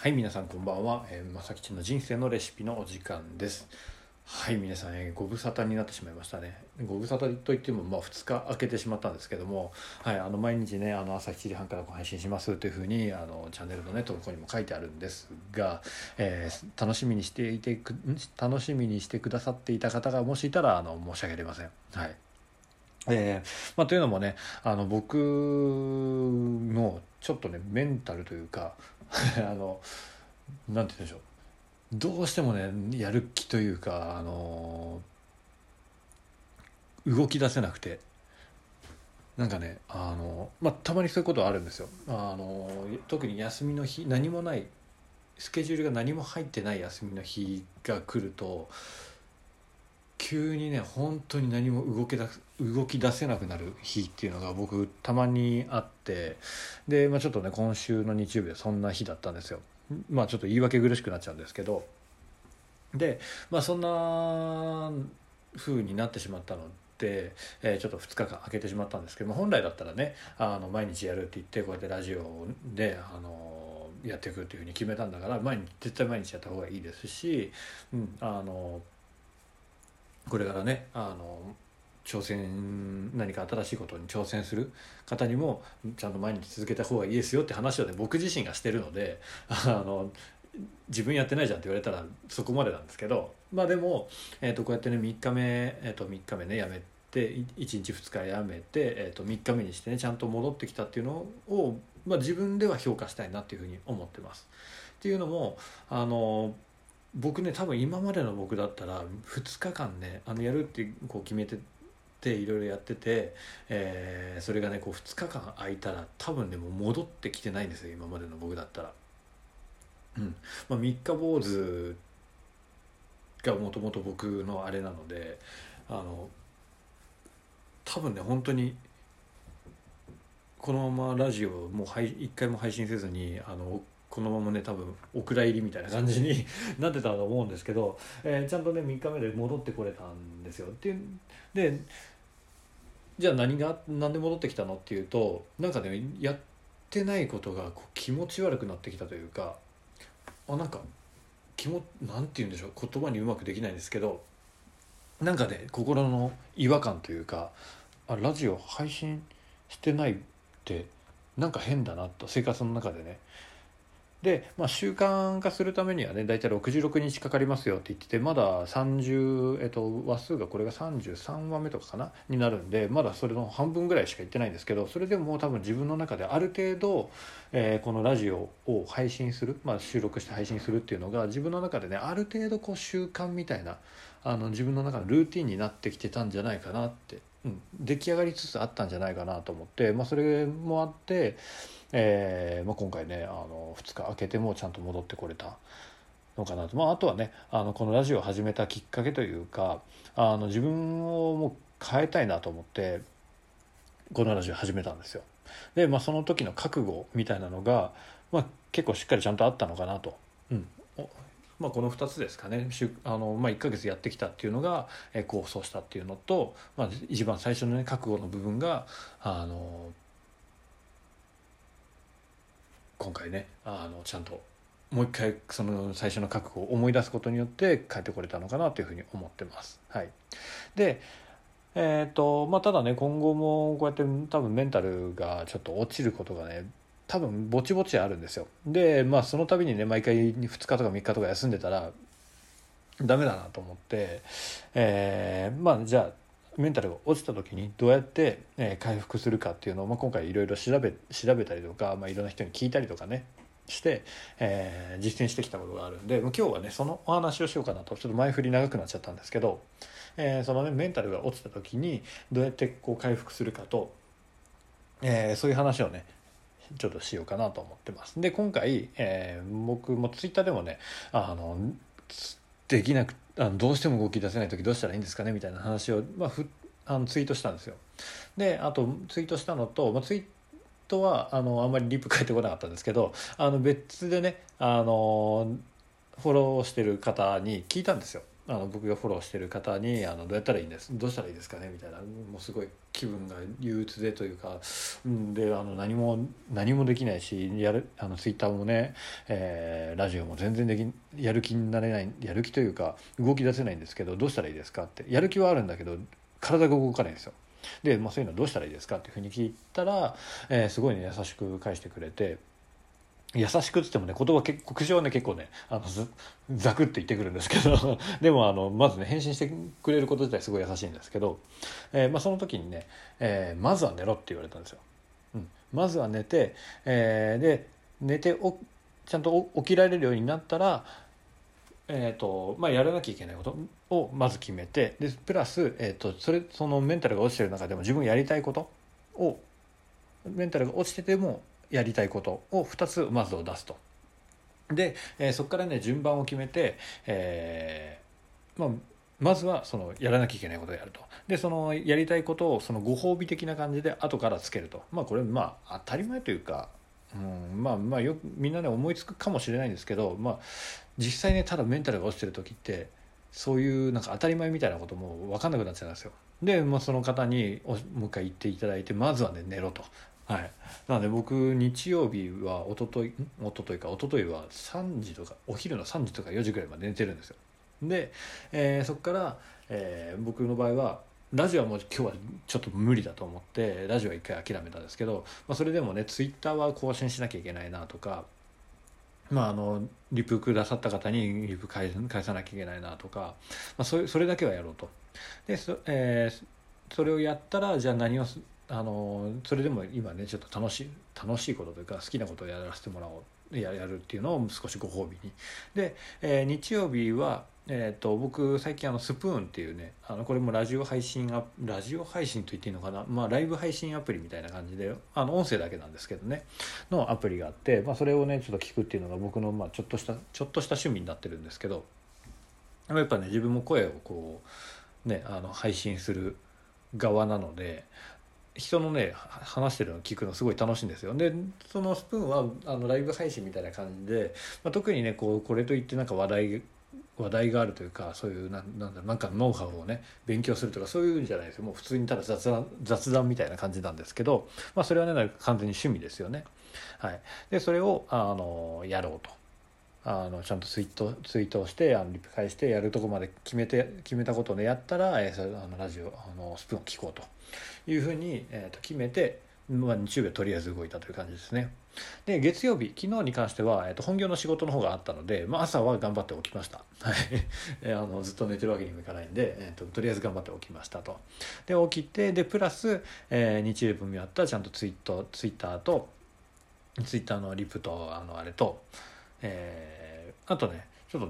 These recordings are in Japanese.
はい皆さんこんばんは、えー、まさきちの人生のレシピのお時間です。はい皆さん、えー、ご無沙汰になってしまいましたね。ご無沙汰といってもまあ2日空けてしまったんですけどもはいあの毎日ねあの朝7時半から配信しますというふうにあのチャンネルのね投稿にも書いてあるんですが、えー、楽しみにしていてく楽しみにしてくださっていた方がもしいたらあの申し訳ありません。はい。えーまあ、というのもねあの僕のちょっとねメンタルというか あのなんて言うんでしょう。どうしてもねやる気というかあの動き出せなくて。なんかねあの、まあ、たまにそういうことはあるんですよ。あの特に休みの日何もないスケジュールが何も入ってない休みの日が来ると急にね本当に何も動けだ動き出せなくなる日っていうのが僕たまにあってで、まあ、ちょっとね今週の日曜日はそんな日だったんですよ。まあちょっと言い訳苦しくなっちゃうんですけどでまあそんな風になってしまったので、えー、ちょっと2日間空けてしまったんですけど本来だったらねあの毎日やるって言ってこうやってラジオであのやっていくっていうふうに決めたんだから毎日絶対毎日やった方がいいですし、うん、あのこれからねあの挑戦何か新しいことに挑戦する方にもちゃんと毎日続けた方がいいですよって話をね僕自身がしてるので あの自分やってないじゃんって言われたらそこまでなんですけどまあでも、えー、とこうやってね3日目、えー、と3日目ねやめて1日2日やめて、えー、と3日目にしてねちゃんと戻ってきたっていうのを、まあ、自分では評価したいなっていうふうに思ってます。っていうのもあの僕ね多分今までの僕だったら2日間ねあのやるってこう決めてていろいろやってて、えー、それがねこう2日間空いたら多分ねもう戻ってきてないんですよ今までの僕だったら。うんまあ、三日坊主がもともと僕のあれなのであの多分ね本当にこのままラジオもう一回も配信せずにあのこのままね多分お蔵入りみたいな感じに なってたと思うんですけど、えー、ちゃんとね3日目で戻ってこれたんですよ。っていうでじゃあ何が何で戻ってきたのっていうとなんかねやってないことがこう気持ち悪くなってきたというかあなんか気もなんて言うんでしょう言葉にうまくできないんですけどなんかね心の違和感というかあラジオ配信してないってなんか変だなと生活の中でね。で、まあ、習慣化するためにはね大体66日かかりますよって言っててまだ30、えっと、話数がこれが33話目とかかな？になるんでまだそれの半分ぐらいしか言ってないんですけどそれでも多分自分の中である程度、えー、このラジオを配信する、まあ、収録して配信するっていうのが自分の中でねある程度こう習慣みたいなあの自分の中のルーティンになってきてたんじゃないかなって、うん、出来上がりつつあったんじゃないかなと思って、まあ、それもあってえーまあ、今回ねあの2日空けてもちゃんと戻ってこれたのかなと、まあ、あとはねあのこのラジオを始めたきっかけというかあの自分をもう変えたいなと思ってこのラジオ始めたんですよ。で、まあ、その時の覚悟みたいなのが、まあ、結構しっかりちゃんとあったのかなと。うんまあ、この2つですかねあの、まあ、1ヶ月やってきたっていうのが、え構想したっていうのと、まあ、一番最初のね覚悟の部分があの今回ねあのちゃんともう一回その最初の覚悟を思い出すことによって帰ってこれたのかなというふうに思ってます。はい、でえーとまあ、ただね今後もこうやって多分メンタルがちょっと落ちることがね多分ぼちぼちあるんですよ。でまあその度にね毎回2日とか3日とか休んでたらダメだなと思って、えー、まあじゃあメンタルが落ちた時にどうやって、え回復するかっていうのを、まあ、今回いろいろ調べたりとか、まあ、いろんな人に聞いたりとかねして、えー、実践してきたことがあるんで今日はねそのお話をしようかなとちょっと前振り長くなっちゃったんですけど、えー、そのねメンタルが落ちた時にどうやってこう回復するかと、えー、そういう話をねちょっとしようかなと思ってます。で今回、えー、僕もツイッターでもねあのできなくてあのどうしても動き出せない時どうしたらいいんですかねみたいな話を、まあ、ふあのツイートしたんですよ。であとツイートしたのと、まあ、ツイートはあのあんまりリプ返ってこなかったんですけどあの別でねあのフォローしてる方に聞いたんですよ。あの僕がフォローしてる方にあのどうやったらいいんですどうしたらいいですかねみたいなもうすごい気分が憂鬱でというか、ん、であの何も何もできないしやるあのツイッターもね、えー、ラジオも全然できやる気になれないやる気というか動き出せないんですけどどうしたらいいですかってやる気はあるんだけど体が動かないんですよ。で、まあ、そういうのどうしたらいいですかっていうふうに聞いたら、えー、すごいね優しく返してくれて。優しくっつってもね言葉結構口はね結構ねあのザクッて言ってくるんですけど でもあのまずね返信してくれること自体すごい優しいんですけど、えーまあ、その時にね、えー、まずは寝ろって言われたんですよ。うん、まずは寝て、えー、で寝ておちゃんと起きられるようになったら、えーとまあ、やらなきゃいけないことをまず決めてでプラス、えーと、それそのメンタルが落ちてる中でも自分やりたいことをメンタルが落ちててもやりたいことを2つまずを出すと。で、えー、そこからね順番を決めて、えー、まあまずはそのやらなきゃいけないことをやると。でそのやりたいことをそのご褒美的な感じで後からつけると。まあこれまあ当たり前というか、うん、まあまあよくみんなね思いつくかもしれないんですけどまあ実際ねただメンタルが落ちてる時ってそういうなんか当たり前みたいなことも分かんなくなっちゃうんですよ。で、まあ、その方にもう一回言っていただいてまずはね寝ろと。はい、なので僕日曜日は一昨日一昨日か一昨日は3時とかお昼の3時とか4時ぐらいまで寝てるんですよ。で、えー、そこから、えー、僕の場合はラジオはもう今日はちょっと無理だと思ってラジオは一回諦めたんですけど、まあ、それでもねツイッターは更新しなきゃいけないなとかまあ、あのリプくださった方にリプ返返さなきゃいけないなとか、まあ、それそれだけはやろうと。でそ,、えー、それをやったらじゃあ何をあのそれでも今ねちょっと楽しい楽しいことというか好きなことをやらせてもらおうややるっていうのを少しご褒美に。で、えー、日曜日は、えーと、僕最近あのスプーンっていうねあのこれもラジオ配信アラジオ配信と言っていいのかな、まあ、ライブ配信アプリみたいな感じであの音声だけなんですけどねのアプリがあって、まあ、それをねちょっと聞くっていうのが僕の、まあ、ちょっとしたちょっとした趣味になってるんですけどやっぱね自分も声をこうねあの配信する側なので人のね話してるの聞くのすごい楽しいんですよでそのスプーンはあのライブ配信みたいな感じで、まあ、特にねこうこれといってなんか話題話題があるというかそういうなんなんだなんかノウハウをね勉強するとかそういうんじゃないですよもう普通にただ雑談雑談みたいな感じなんですけど、まあ、それはね完全に趣味ですよね。はい、でそれをあのやろうと。あのちゃんとツイートツイートをしてあのリプ返してやるとこまで決めて決めたことをねやったら、えー、あのラジオあのスプーンを聞こうというふうに、えー、と決めて、まあ、日曜日はとりあえず動いたという感じですね。で月曜日昨日に関しては、えー、と本業の仕事の方があったので、まあ、朝は頑張って起きました、はい。あのずっと寝てるわけにもいかないんで、えーと、とりあえず頑張って起きましたと。で起きてでプラス、えー、日曜日もやったらちゃんとツイートツイッターとツイッターのリプとあのあれと、えー、あとねちょっと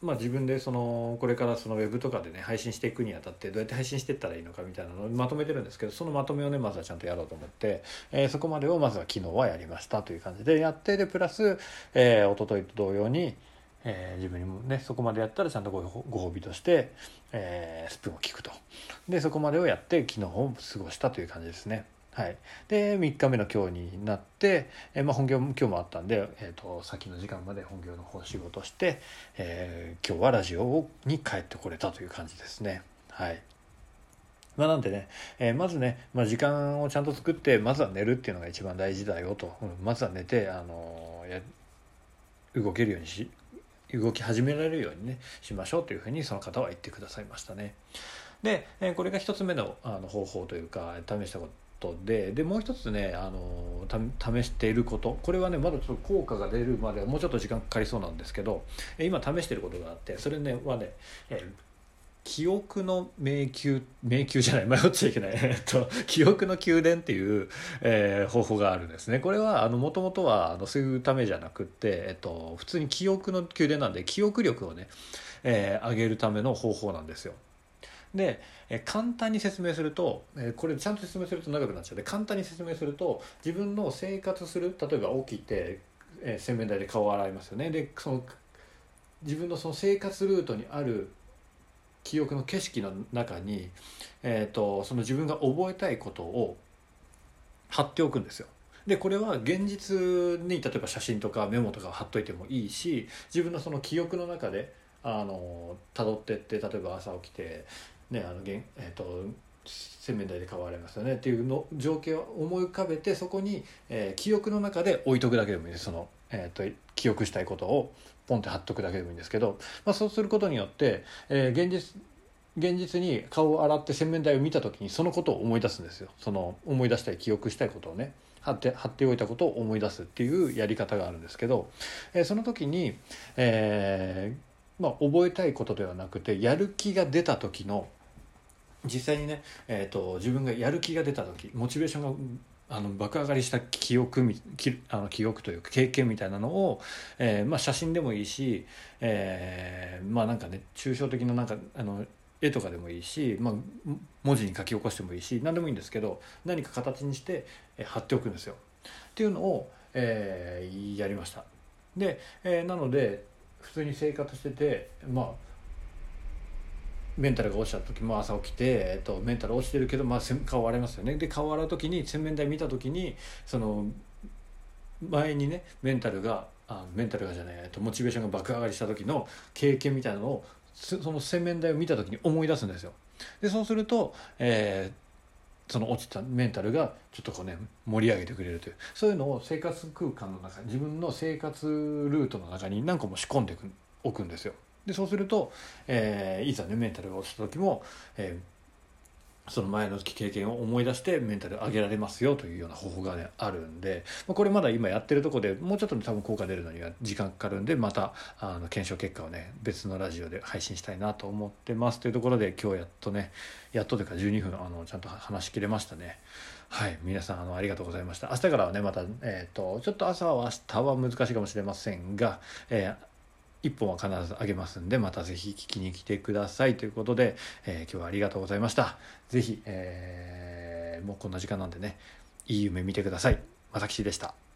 まあ、自分でそのこれからそのウェブとかでね配信していくにあたってどうやって配信していったらいいのかみたいなのをまとめてるんですけどそのまとめをねまずはちゃんとやろうと思って、え、そこまでをまずは昨日はやりましたという感じでやってでプラス、えー、一昨日と同様に、え、自分にもねそこまでやったらちゃんとごご褒美として、え、スプーンを聞くとでそこまでをやって昨日を過ごしたという感じですね。はい、で3日目の今日になって、えー、まあ、本業も今日もあったんで、えーと、先の時間まで本業の方仕事して、えー、今日はラジオに帰ってこれたという感じですね。はいまあ、なんでね、えー、まずね、まあ、時間をちゃんと作ってまずは寝るっていうのが一番大事だよと、うん、まずは寝て、あのや動けるようにし動き始められるようにねしましょうというふうにその方は言ってくださいましたね。で、えこれが一つ目のあの方法というか試したことトででもう一つねあの試していること。これはねまだちょっと効果が出るまではもうちょっと時間かかりそうなんですけど今試していることがあってそれねはね、え記憶の迷宮迷宮じゃない迷っちゃいけない。えっと記憶の宮殿っていう、えー、方法があるんですね。これはもともとはあのそういうためじゃなくって、えっと、普通に記憶の宮殿なんで記憶力をね、えー、上げるための方法なんですよ。で、え簡単に説明すると、えこれちゃんと説明すると長くなっちゃうで簡単に説明すると自分の生活する例えば起きて、え洗面台で顔を洗いますよねでその自分のその生活ルートにある記憶の景色の中に、えーと、その自分が覚えたいことを貼っておくんですよ。でこれは現実に例えば写真とかメモとか貼っといてもいいし自分のその記憶の中であの辿ってって例えば朝起きて、ねあのえー、と洗面台で顔洗いますよね。っていうの情景を思い浮かべてそこに、えー記憶の中で置いとくだけでもいいです。その、えー、と記憶したいことをポンって貼っとくだけでもいいんですけど、まあ、そうすることによって、えー現実現実に顔を洗って洗面台を見た時にそのことを思い出すんですよ。その思い出したい記憶したいことをね。貼って貼っておいたことを思い出すっていうやり方があるんですけど、えーその時に、えーまあ、覚えたいことではなくてやる気が出た時の実際にね、えー、と自分がやる気が出た時モチベーションがあの爆上がりした記憶きあの記憶というか経験みたいなのを、えーまあ、写真でもいいし、えーまあなんかね抽象的ななんかあの絵とかでもいいし、まあ、文字に書き起こしてもいいし何でもいいんですけど何か形にして、えー貼っておくんですよ。っていうのを、えーやりました。で、えーなので普通に生活しててまあメンタルが落ちた時も朝起きて、えっと、メンタル落ちてるけど、まあ、顔洗いますよねで顔洗う時に洗面台見た時にその前にねメンタルがあメンタルがじゃない、えっと、モチベーションが爆上がりした時の経験みたいなのをその洗面台を見た時に思い出すんですよ。でそうすると、えーその落ちたメンタルがちょっとこうね盛り上げてくれるというそういうのを生活空間の中自分の生活ルートの中に何個も仕込んでおくんですよ。でそうすると、えーいざねメンタルが落ちた時も、えーその前の経験を思い出してメンタル上げられますよというような方法がねあるんで、まあ、これまだ今やってるとこでもうちょっとね多分効果出るのには時間かかるんでまたあの検証結果をね別のラジオで配信したいなと思ってます。というところで今日やっとねやっとというか12分あのちゃんと話しきれましたね。はい皆さんあのありがとうございました。明日からはねまた、えー、とちょっと朝は明日は難しいかもしれませんが、えー1本は必ずあげますんでまたぜひ聞きに来てください。ということで、えー今日はありがとうございました。ぜひ、えーもうこんな時間なんでねいい夢見てください。まさきしでした。